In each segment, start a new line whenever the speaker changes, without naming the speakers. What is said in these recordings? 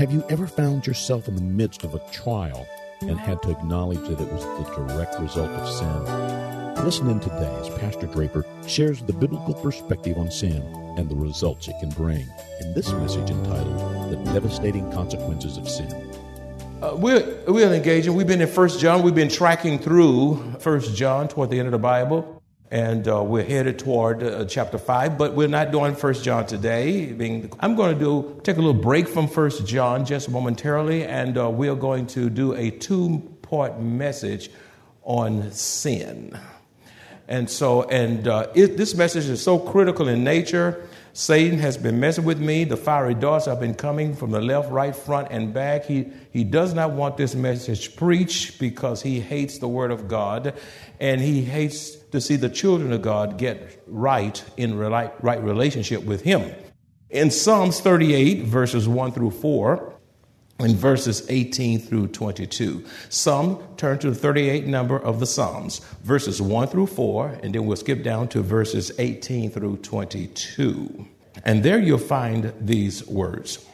Have you ever found yourself in the midst of a trial and had to acknowledge that it was the direct result of sin? Listen in today as Pastor Draper shares the biblical perspective on sin and the results it can bring in this message entitled The Devastating Consequences of Sin.
Uh, we're, we're engaging. We've been in First John. We've been tracking through First John toward the end of the Bible and uh, we're headed toward uh, chapter 5 but we're not doing first john today Being, i'm going to do take a little break from first john just momentarily and uh, we're going to do a two part message on sin and so and uh, it, this message is so critical in nature Satan has been messing with me. The fiery darts have been coming from the left, right, front, and back. He, he does not want this message preached because he hates the Word of God and he hates to see the children of God get right in right relationship with him. In Psalms 38, verses 1 through 4, in verses 18 through 22. Some turn to the 38 number of the Psalms, verses 1 through 4, and then we'll skip down to verses 18 through 22. And there you'll find these words.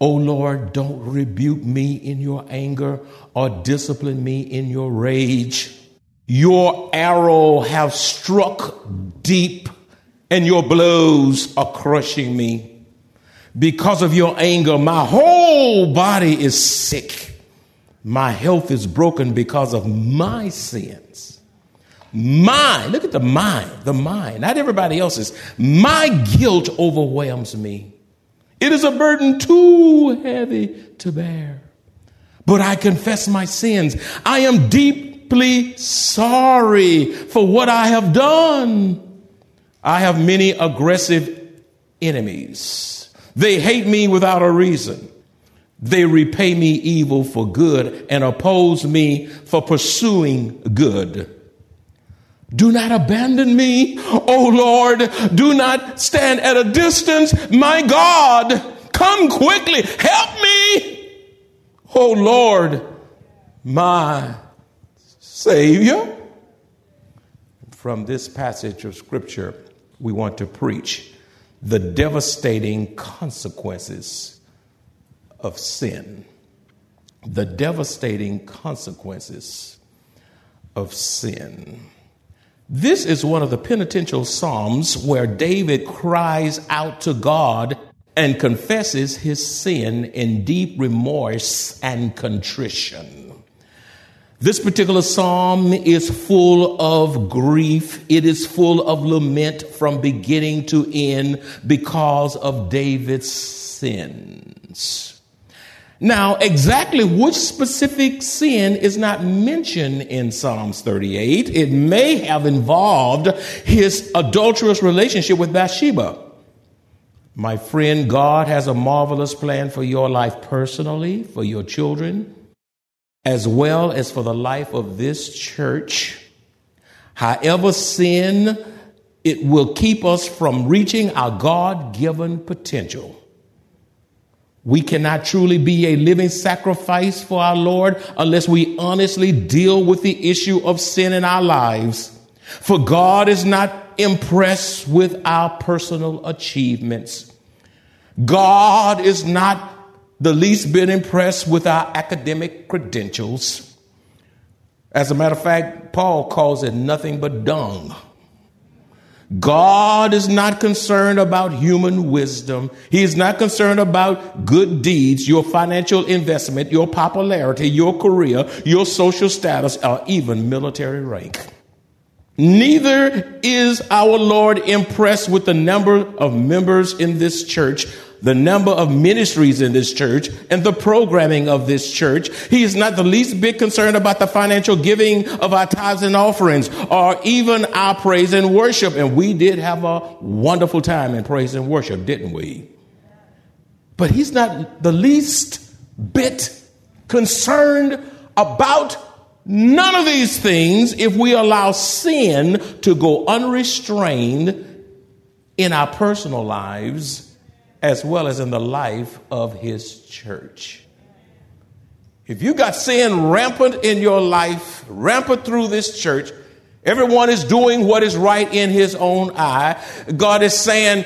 O Lord, don't rebuke me in your anger or discipline me in your rage. Your arrow have struck deep and your blows are crushing me. Because of your anger, my whole body is sick. My health is broken because of my sins. Mine, look at the mind, the mind, not everybody else's. My guilt overwhelms me. It is a burden too heavy to bear. But I confess my sins. I am deeply sorry for what I have done. I have many aggressive enemies. They hate me without a reason. They repay me evil for good and oppose me for pursuing good. Do not abandon me, O Lord. Do not stand at a distance. My God, come quickly. Help me, O Lord, my Savior. From this passage of Scripture, we want to preach the devastating consequences of sin. The devastating consequences of sin. This is one of the penitential psalms where David cries out to God and confesses his sin in deep remorse and contrition. This particular psalm is full of grief. It is full of lament from beginning to end because of David's sins. Now, exactly which specific sin is not mentioned in Psalms 38. It may have involved his adulterous relationship with Bathsheba. My friend, God has a marvelous plan for your life personally, for your children, as well as for the life of this church. However, sin, it will keep us from reaching our God given potential. We cannot truly be a living sacrifice for our Lord unless we honestly deal with the issue of sin in our lives. For God is not impressed with our personal achievements. God is not the least bit impressed with our academic credentials. As a matter of fact, Paul calls it nothing but dung. God is not concerned about human wisdom. He is not concerned about good deeds, your financial investment, your popularity, your career, your social status, or even military rank. Neither is our Lord impressed with the number of members in this church the number of ministries in this church and the programming of this church. He is not the least bit concerned about the financial giving of our tithes and offerings or even our praise and worship. And we did have a wonderful time in praise and worship, didn't we? But he's not the least bit concerned about none of these things if we allow sin to go unrestrained in our personal lives as well as in the life of his church. If you got sin rampant in your life, rampant through this church, everyone is doing what is right in his own eye. God is saying,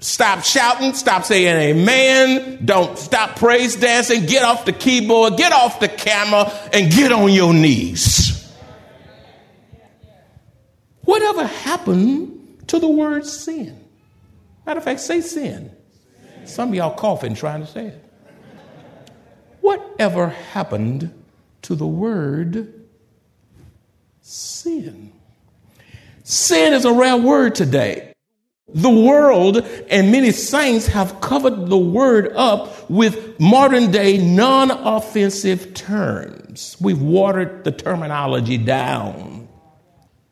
Stop shouting, stop saying amen, don't stop praise dancing, get off the keyboard, get off the camera, and get on your knees. Whatever happened to the word sin? Matter of fact, say sin. Some of y'all coughing trying to say it. Whatever happened to the word sin? Sin is a rare word today. The world and many saints have covered the word up with modern day non offensive terms. We've watered the terminology down.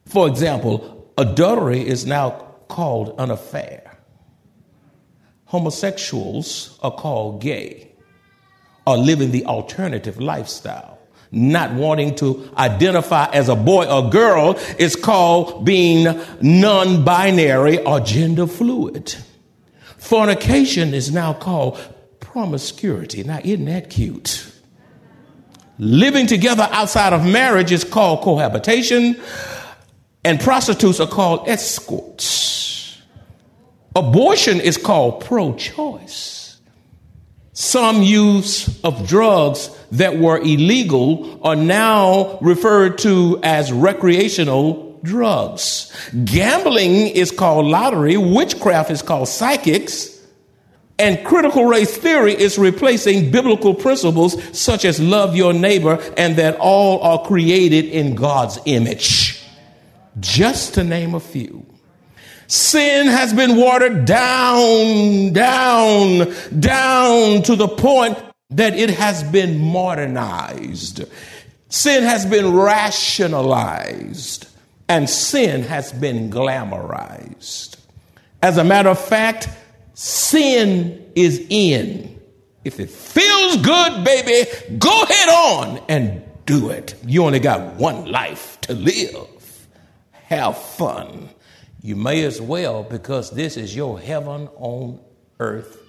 For example, adultery is now called an affair, homosexuals are called gay, are living the alternative lifestyle not wanting to identify as a boy or girl is called being non binary or gender fluid. Fornication is now called promiscuity. Now, isn't that cute? Living together outside of marriage is called cohabitation, and prostitutes are called escorts. Abortion is called pro choice. Some use of drugs that were illegal are now referred to as recreational drugs. Gambling is called lottery, witchcraft is called psychics, and critical race theory is replacing biblical principles such as love your neighbor and that all are created in God's image. Just to name a few. Sin has been watered down, down, down to the point that it has been modernized. Sin has been rationalized and sin has been glamorized. As a matter of fact, sin is in. If it feels good, baby, go head on and do it. You only got one life to live. Have fun you may as well because this is your heaven on earth.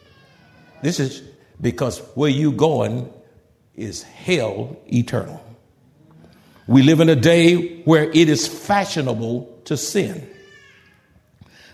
This is because where you going is hell eternal. We live in a day where it is fashionable to sin.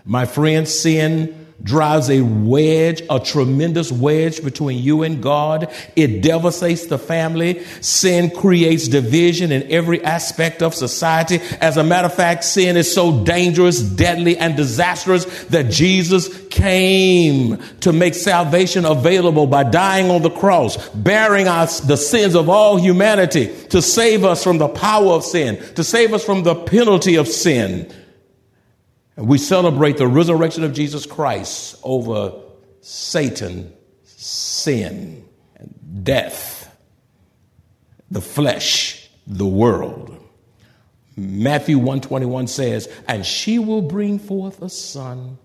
My friend, sin drives a wedge, a tremendous wedge between you and God. It devastates the family. Sin creates division in every aspect of society. As a matter of fact, sin is so dangerous, deadly, and disastrous that Jesus came to make salvation available by dying on the cross, bearing us the sins of all humanity, to save us from the power of sin, to save us from the penalty of sin. And we celebrate the resurrection of Jesus Christ over Satan, sin, death, the flesh, the world. Matthew 121 says, And she will bring forth a son,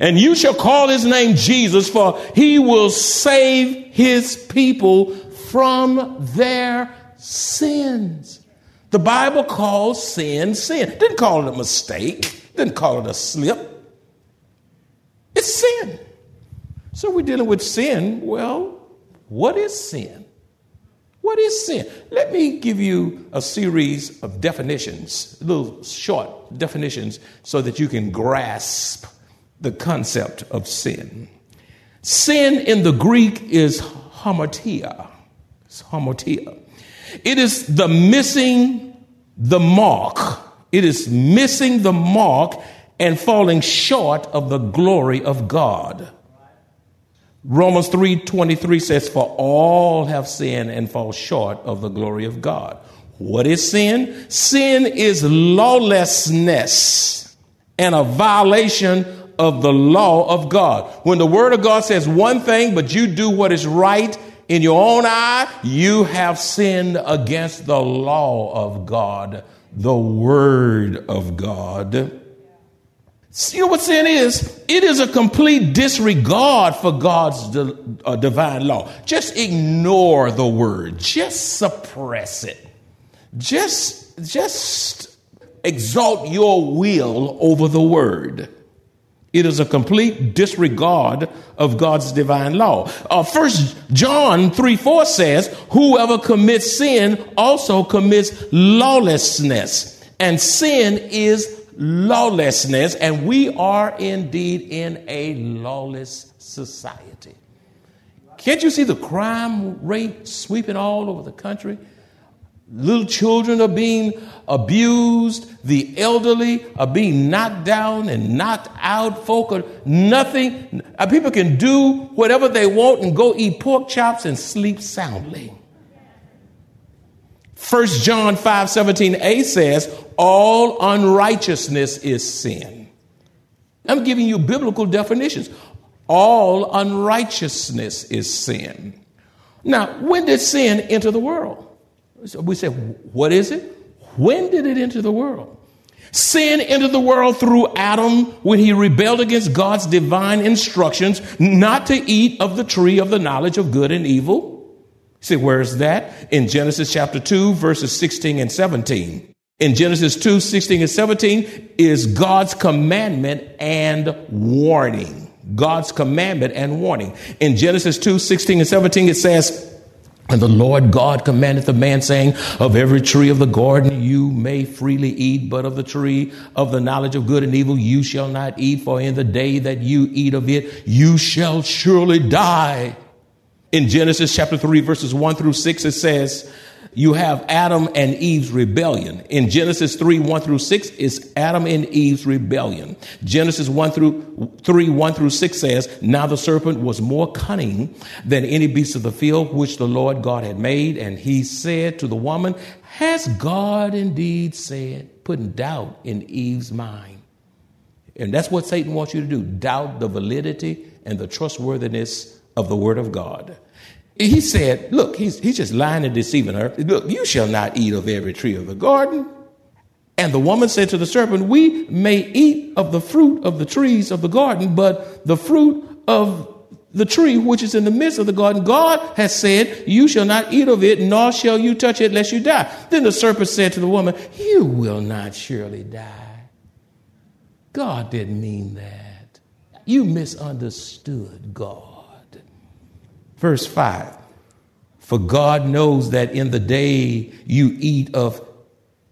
and you shall call his name Jesus, for he will save his people from their sins. The Bible calls sin sin. Didn't call it a mistake. Didn't call it a slip. It's sin. So we're dealing with sin. Well, what is sin? What is sin? Let me give you a series of definitions, little short definitions, so that you can grasp the concept of sin. Sin in the Greek is hamartia. It's hamartia. It is the missing the mark it is missing the mark and falling short of the glory of God. Romans 3:23 says for all have sinned and fall short of the glory of God. What is sin? Sin is lawlessness and a violation of the law of God. When the word of God says one thing but you do what is right in your own eye, you have sinned against the law of God the Word of God. You know what sin is? It is a complete disregard for God's di- uh, divine law. Just ignore the word. Just suppress it. Just, just exalt your will over the word. It is a complete disregard of God's divine law. Uh, First John 3 4 says, Whoever commits sin also commits lawlessness, and sin is lawlessness, and we are indeed in a lawless society. Can't you see the crime rate sweeping all over the country? Little children are being abused. The elderly are being knocked down and knocked out. Folk are nothing. People can do whatever they want and go eat pork chops and sleep soundly. 1 John 5 17a says, All unrighteousness is sin. I'm giving you biblical definitions. All unrighteousness is sin. Now, when did sin enter the world? So we say, what is it? When did it enter the world? Sin entered the world through Adam when he rebelled against God's divine instructions not to eat of the tree of the knowledge of good and evil. See, where is that? In Genesis chapter 2, verses 16 and 17. In Genesis 2, 16 and 17 is God's commandment and warning. God's commandment and warning. In Genesis 2, 16 and 17, it says, and the Lord God commanded the man, saying, Of every tree of the garden you may freely eat, but of the tree of the knowledge of good and evil you shall not eat, for in the day that you eat of it, you shall surely die. In Genesis chapter 3, verses 1 through 6, it says, you have Adam and Eve's rebellion. In Genesis 3, 1 through 6 is Adam and Eve's rebellion. Genesis 1 through 3, 1 through 6 says, Now the serpent was more cunning than any beast of the field which the Lord God had made. And he said to the woman, Has God indeed said, putting doubt in Eve's mind? And that's what Satan wants you to do doubt the validity and the trustworthiness of the word of God. He said, Look, he's, he's just lying and deceiving her. Look, you shall not eat of every tree of the garden. And the woman said to the serpent, We may eat of the fruit of the trees of the garden, but the fruit of the tree which is in the midst of the garden, God has said, You shall not eat of it, nor shall you touch it, lest you die. Then the serpent said to the woman, You will not surely die. God didn't mean that. You misunderstood God. Verse 5 For God knows that in the day you eat of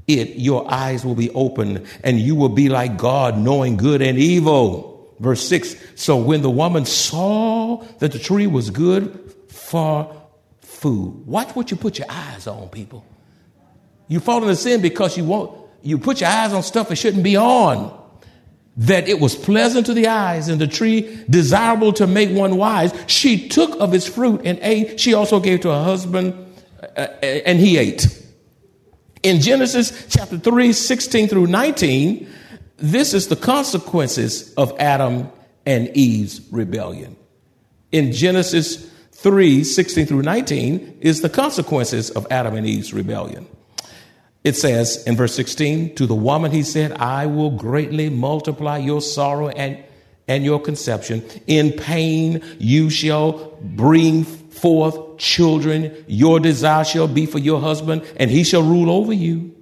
it, your eyes will be opened, and you will be like God, knowing good and evil. Verse 6 So when the woman saw that the tree was good for food, watch what you put your eyes on, people. You fall into sin because you want you put your eyes on stuff it shouldn't be on that it was pleasant to the eyes and the tree desirable to make one wise. She took of its fruit and ate. She also gave to her husband uh, uh, and he ate. In Genesis chapter 3, 16 through 19, this is the consequences of Adam and Eve's rebellion. In Genesis 3, 16 through 19 is the consequences of Adam and Eve's rebellion. It says in verse 16, to the woman he said, I will greatly multiply your sorrow and, and your conception. In pain you shall bring forth children. Your desire shall be for your husband, and he shall rule over you.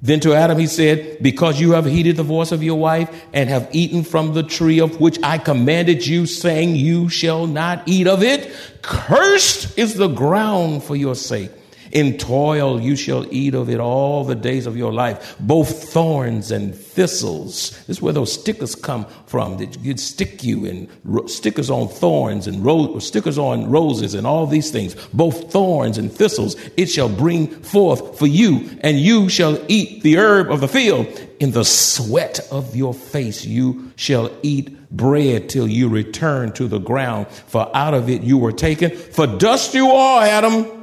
Then to Adam he said, Because you have heeded the voice of your wife and have eaten from the tree of which I commanded you, saying, You shall not eat of it, cursed is the ground for your sake. In toil you shall eat of it all the days of your life, both thorns and thistles. This is where those stickers come from that you'd stick you and ro- stickers on thorns and ro- stickers on roses and all these things, both thorns and thistles. It shall bring forth for you, and you shall eat the herb of the field. In the sweat of your face you shall eat bread till you return to the ground, for out of it you were taken. For dust you are, Adam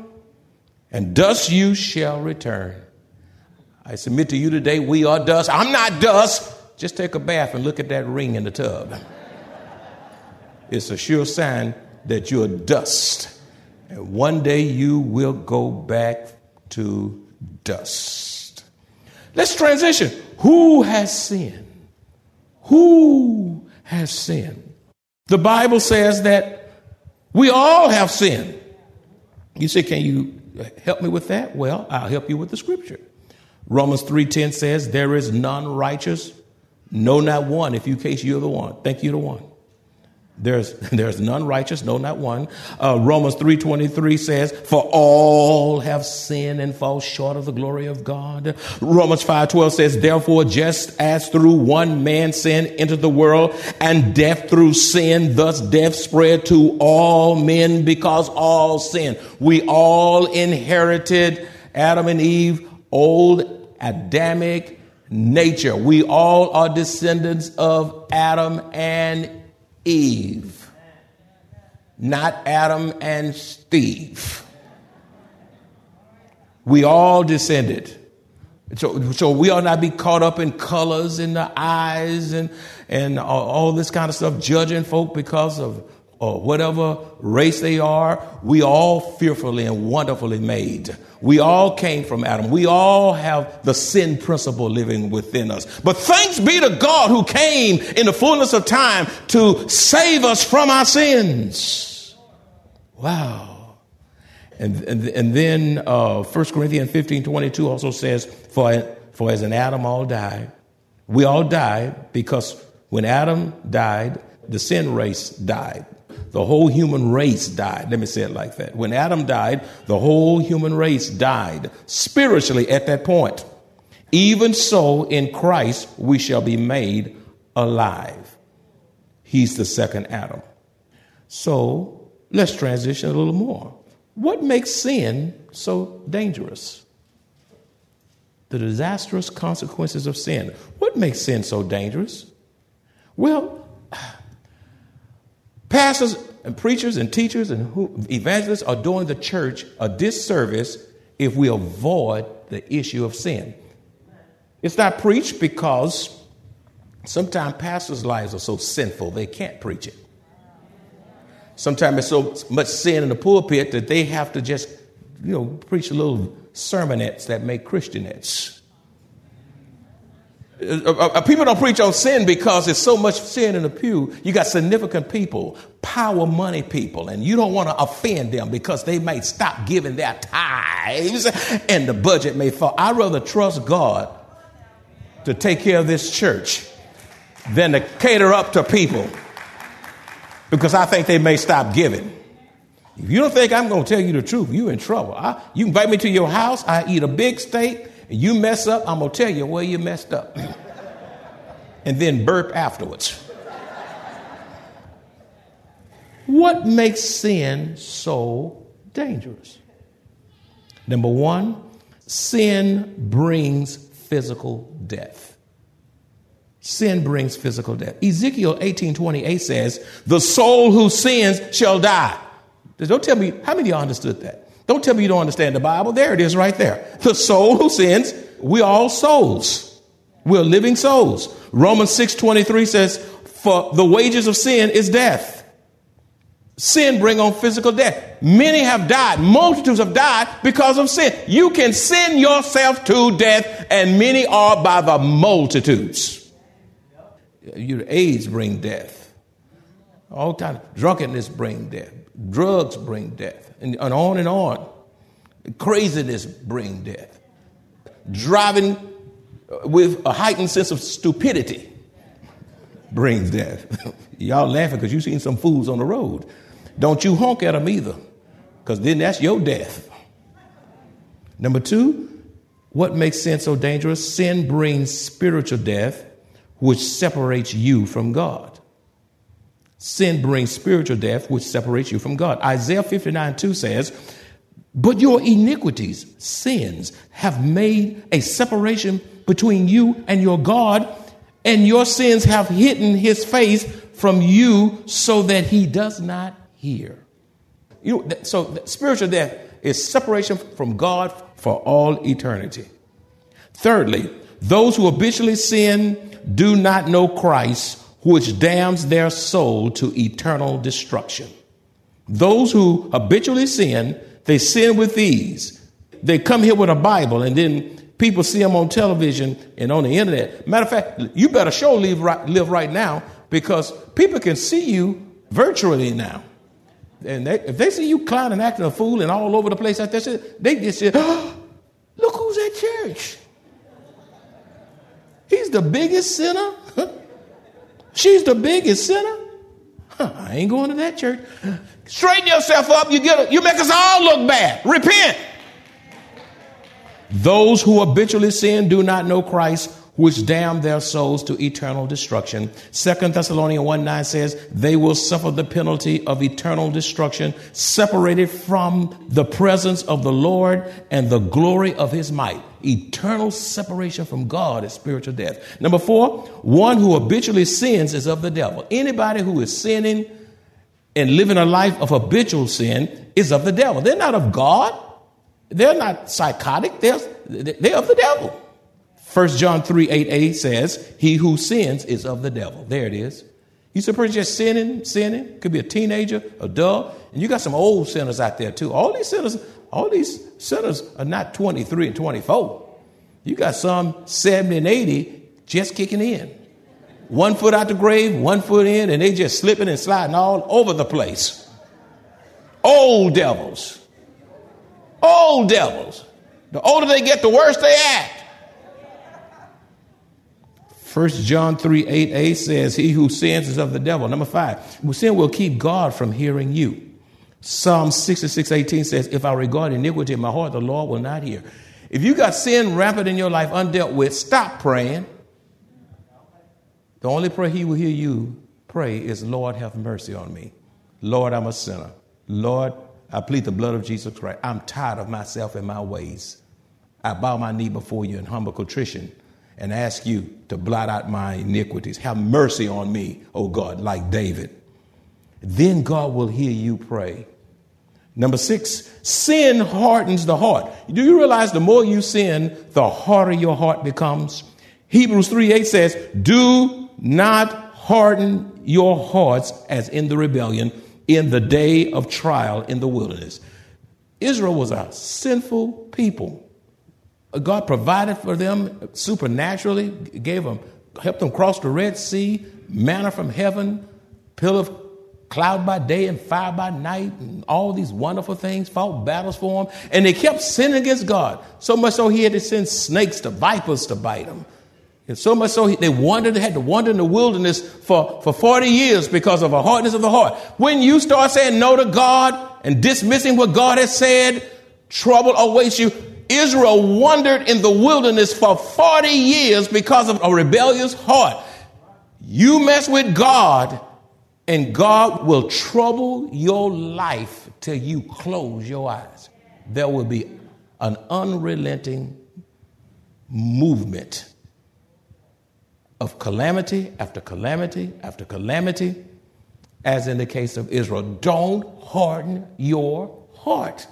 and dust you shall return. I submit to you today, we are dust. I'm not dust. Just take a bath and look at that ring in the tub. It's a sure sign that you're dust. And one day you will go back to dust. Let's transition. Who has sinned? Who has sinned? The Bible says that we all have sinned. You say, can you help me with that? Well, I'll help you with the scripture. Romans 3:10 says, "There is none righteous, no not one, if you case you're the one. Thank you're the one." There's, there's none righteous, no, not one. Uh, Romans 3.23 says, for all have sinned and fall short of the glory of God. Romans 5.12 says, therefore, just as through one man sin entered the world and death through sin, thus death spread to all men because all sin. We all inherited Adam and Eve, old Adamic nature. We all are descendants of Adam and Eve, not Adam and Steve. We all descended. So, so we ought not be caught up in colors in the eyes and, and all, all this kind of stuff, judging folk because of or whatever race they are, we all fearfully and wonderfully made. We all came from Adam. We all have the sin principle living within us. But thanks be to God who came in the fullness of time to save us from our sins. Wow. And, and, and then uh, 1 Corinthians 15 22 also says, for, for as in Adam all died, we all died because when Adam died, the sin race died. The whole human race died. Let me say it like that. When Adam died, the whole human race died spiritually at that point. Even so, in Christ, we shall be made alive. He's the second Adam. So let's transition a little more. What makes sin so dangerous? The disastrous consequences of sin. What makes sin so dangerous? Well, Pastors and preachers and teachers and who, evangelists are doing the church a disservice if we avoid the issue of sin. It's not preached because sometimes pastors' lives are so sinful they can't preach it. Sometimes there's so much sin in the pulpit that they have to just, you know, preach little sermonettes that make Christianettes. Uh, uh, uh, people don't preach on sin because there's so much sin in the pew. You got significant people, power money people, and you don't want to offend them because they may stop giving their tithes and the budget may fall. I'd rather trust God to take care of this church than to cater up to people because I think they may stop giving. If you don't think I'm going to tell you the truth, you're in trouble. I, you invite me to your house, I eat a big steak you mess up, I'm going to tell you where you messed up. and then burp afterwards. What makes sin so dangerous? Number one, sin brings physical death. Sin brings physical death. Ezekiel 18:28 says, "The soul who sins shall die." Don't tell me how many of you understood that. Don't tell me you don't understand the Bible. There it is right there. The soul who sins, we all souls. We're living souls. Romans 6:23 says, "For the wages of sin is death." Sin bring on physical death. Many have died. Multitudes have died because of sin. You can sin yourself to death, and many are by the multitudes. Your AIDS bring death. All kind of drunkenness bring death. Drugs bring death and, and on and on. Craziness brings death. Driving uh, with a heightened sense of stupidity brings death. Y'all laughing because you seen some fools on the road. Don't you honk at them either, because then that's your death. Number two, what makes sin so dangerous? Sin brings spiritual death, which separates you from God. Sin brings spiritual death, which separates you from God. Isaiah 59 2 says, But your iniquities, sins, have made a separation between you and your God, and your sins have hidden his face from you so that he does not hear. You know, so spiritual death is separation from God for all eternity. Thirdly, those who habitually sin do not know Christ which damns their soul to eternal destruction. Those who habitually sin, they sin with ease. They come here with a Bible and then people see them on television and on the internet. Matter of fact, you better show live right, live right now because people can see you virtually now. And they, if they see you clowning, and acting a fool, and all over the place like that, they just say, oh, "Look who's at church. He's the biggest sinner She's the biggest sinner. Huh, I ain't going to that church. Straighten yourself up. You get you make us all look bad. Repent. Those who habitually sin do not know Christ, which damn their souls to eternal destruction. Second Thessalonians 1 9 says, they will suffer the penalty of eternal destruction, separated from the presence of the Lord and the glory of his might. Eternal separation from God is spiritual death. Number four, one who habitually sins is of the devil. Anybody who is sinning and living a life of habitual sin is of the devil. They're not of God. They're not psychotic. They're, they're of the devil. 1 John 3 8 8 says, He who sins is of the devil. There it is. You see person just sinning, sinning, could be a teenager, a adult, and you got some old sinners out there too. All these sinners, all these sinners are not 23 and 24. You got some 70 and 80 just kicking in. One foot out the grave, one foot in, and they just slipping and sliding all over the place. Old devils. Old devils. The older they get, the worse they act. 1 John 3 8 8 says, He who sins is of the devil. Number five, sin will keep God from hearing you. Psalm 66 18 says, If I regard iniquity in my heart, the Lord will not hear. If you got sin rampant in your life undealt with, stop praying. The only prayer He will hear you pray is, Lord, have mercy on me. Lord, I'm a sinner. Lord, I plead the blood of Jesus Christ. I'm tired of myself and my ways. I bow my knee before you in humble contrition and ask you to blot out my iniquities. Have mercy on me, O God, like David. Then God will hear you pray. Number six, sin hardens the heart. Do you realize the more you sin, the harder your heart becomes? Hebrews 3 8 says, Do not harden your hearts as in the rebellion in the day of trial in the wilderness. Israel was a sinful people. Uh, God provided for them supernaturally, gave them, helped them cross the Red Sea, manna from heaven, pillar of cloud by day and fire by night, and all these wonderful things, fought battles for them. And they kept sinning against God. So much so he had to send snakes to vipers to bite them. And so much so he, they wandered, they had to wander in the wilderness for, for 40 years because of a hardness of the heart. When you start saying no to God and dismissing what God has said, trouble awaits you. Israel wandered in the wilderness for 40 years because of a rebellious heart. You mess with God, and God will trouble your life till you close your eyes. There will be an unrelenting movement of calamity after calamity after calamity, as in the case of Israel. Don't harden your heart.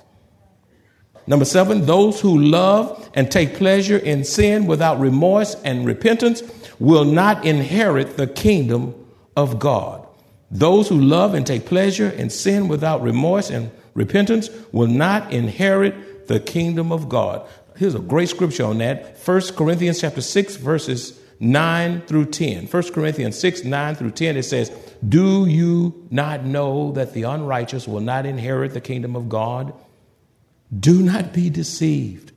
Number seven, those who love and take pleasure in sin without remorse and repentance will not inherit the kingdom of God. Those who love and take pleasure in sin without remorse and repentance will not inherit the kingdom of God. Here's a great scripture on that. 1 Corinthians chapter 6 verses 9 through 10. 1 Corinthians 6, 9 through 10, it says, Do you not know that the unrighteous will not inherit the kingdom of God? Do not be deceived.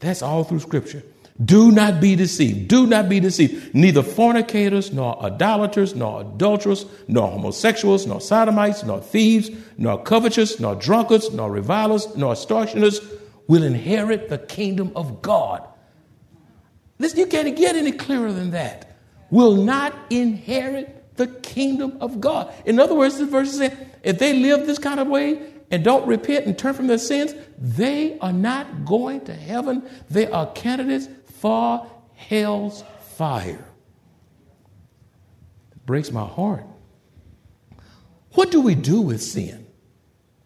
That's all through Scripture. Do not be deceived. Do not be deceived. Neither fornicators, nor idolaters, nor adulterers, nor homosexuals, nor sodomites, nor thieves, nor covetous, nor drunkards, nor revilers, nor extortioners will inherit the kingdom of God. Listen, you can't get any clearer than that. Will not inherit the kingdom of God. In other words, this verse is saying if they live this kind of way, and don't repent and turn from their sins, they are not going to heaven. They are candidates for hell's fire. It breaks my heart. What do we do with sin?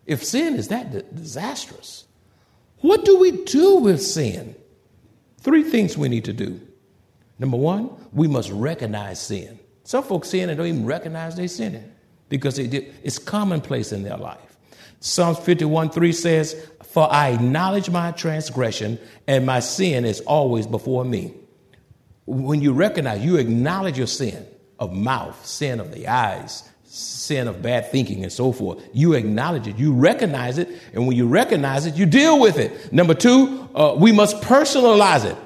If sin is that disastrous, what do we do with sin? Three things we need to do. Number one, we must recognize sin. Some folks sin and don't even recognize they're sinning because it's commonplace in their life. Psalms 51 3 says, For I acknowledge my transgression, and my sin is always before me. When you recognize, you acknowledge your sin of mouth, sin of the eyes, sin of bad thinking, and so forth. You acknowledge it, you recognize it, and when you recognize it, you deal with it. Number two, uh, we must personalize it.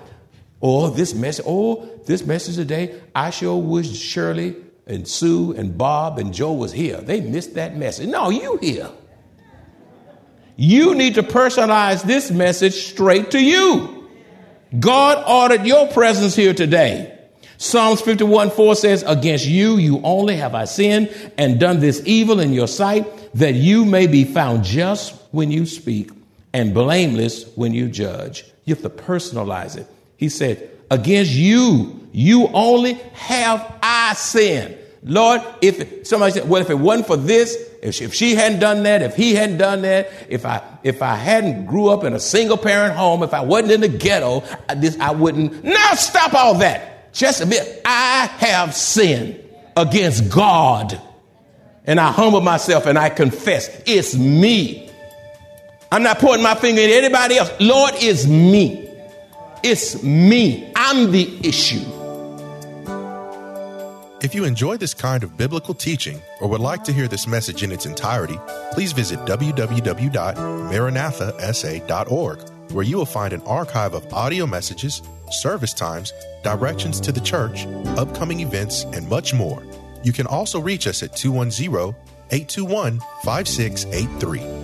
Oh, this message, oh, this message today, I sure wish Shirley and Sue and Bob and Joe was here. They missed that message. No, you here. You need to personalize this message straight to you. God ordered your presence here today. Psalms 51 4 says, Against you, you only have I sinned and done this evil in your sight, that you may be found just when you speak and blameless when you judge. You have to personalize it. He said, Against you, you only have I sinned. Lord, if somebody said, well, if it wasn't for this, if she, if she, hadn't done that, if he hadn't done that, if I if I hadn't grew up in a single parent home, if I wasn't in the ghetto, I, this I wouldn't. Now stop all that. Just a bit. I have sinned against God, and I humble myself and I confess it's me. I'm not pointing my finger at anybody else. Lord, it's me. It's me. I'm the issue.
If you enjoy this kind of biblical teaching or would like to hear this message in its entirety, please visit www.maranathasa.org, where you will find an archive of audio messages, service times, directions to the church, upcoming events, and much more. You can also reach us at 210 821 5683.